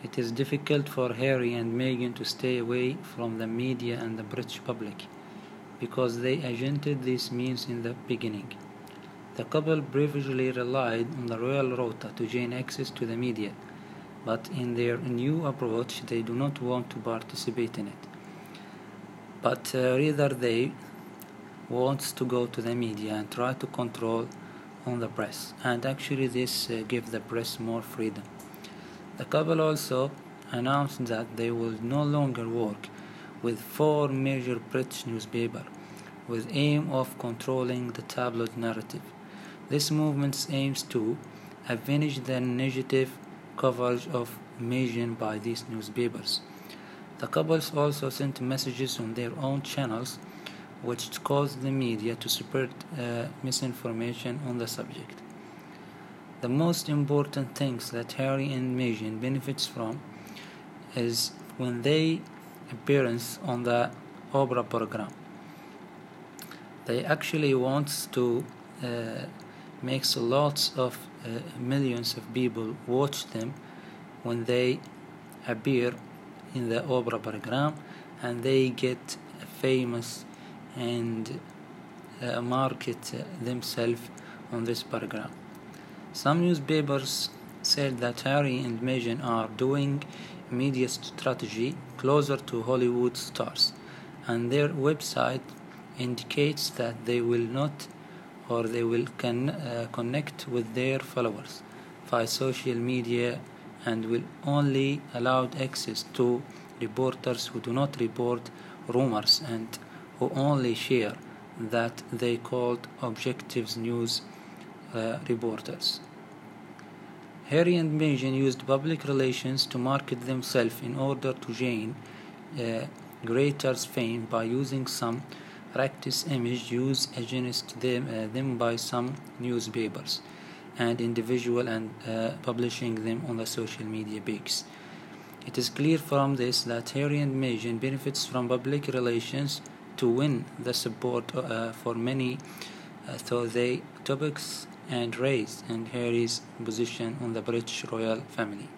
It is difficult for Harry and Meghan to stay away from the media and the British public because they agented these means in the beginning. The couple previously relied on the royal rota to gain access to the media, but in their new approach, they do not want to participate in it. But uh, rather, they want to go to the media and try to control on the press, and actually, this uh, gives the press more freedom. The couple also announced that they would no longer work with four major British newspapers with aim of controlling the tabloid narrative. This movement aims to avenge the negative coverage of Meghan by these newspapers. The couples also sent messages on their own channels which caused the media to spread uh, misinformation on the subject. The most important things that Harry and Meghan benefits from is when they appearance on the Oprah program. They actually wants to uh, makes lots of uh, millions of people watch them when they appear in the Oprah program and they get famous and uh, market themselves on this program. Some newspapers said that Harry and Meghan are doing media strategy closer to Hollywood stars, and their website indicates that they will not or they will can uh, connect with their followers via social media and will only allow access to reporters who do not report rumors and who only share that they called objective news uh, reporters. Harry and Meghan used public relations to market themselves in order to gain uh, greater fame by using some practice image used against them, uh, them by some newspapers and individual and uh, publishing them on the social media pages. It is clear from this that Harry and Meghan benefits from public relations to win the support uh, for many uh, through the topics and race and Harry's position on the British royal family.